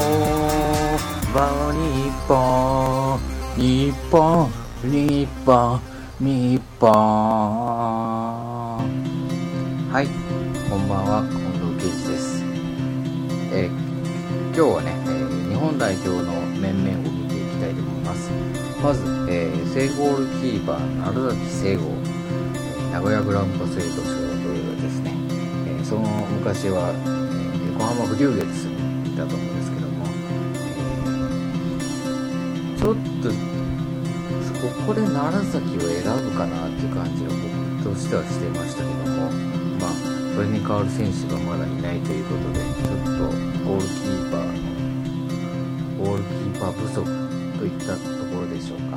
本日本日本日本日本はいこんばんは近藤圭司です、え今日はね、えー日本代表の面々を見ていきたいと思います。まず、えー正ゴールキーパー鳴崎聖吾名古屋グランパスへと所属ですね、えーその昔は、えー横浜フリューゲルスにいたと思うんですけどちょっとここで楢崎を選ぶかなっていう感じが僕としてはしてましたけどもまあそれに代わる選手がまだいないということでちょっとゴールキーパーのゴールキーパー不足といったところでしょうか。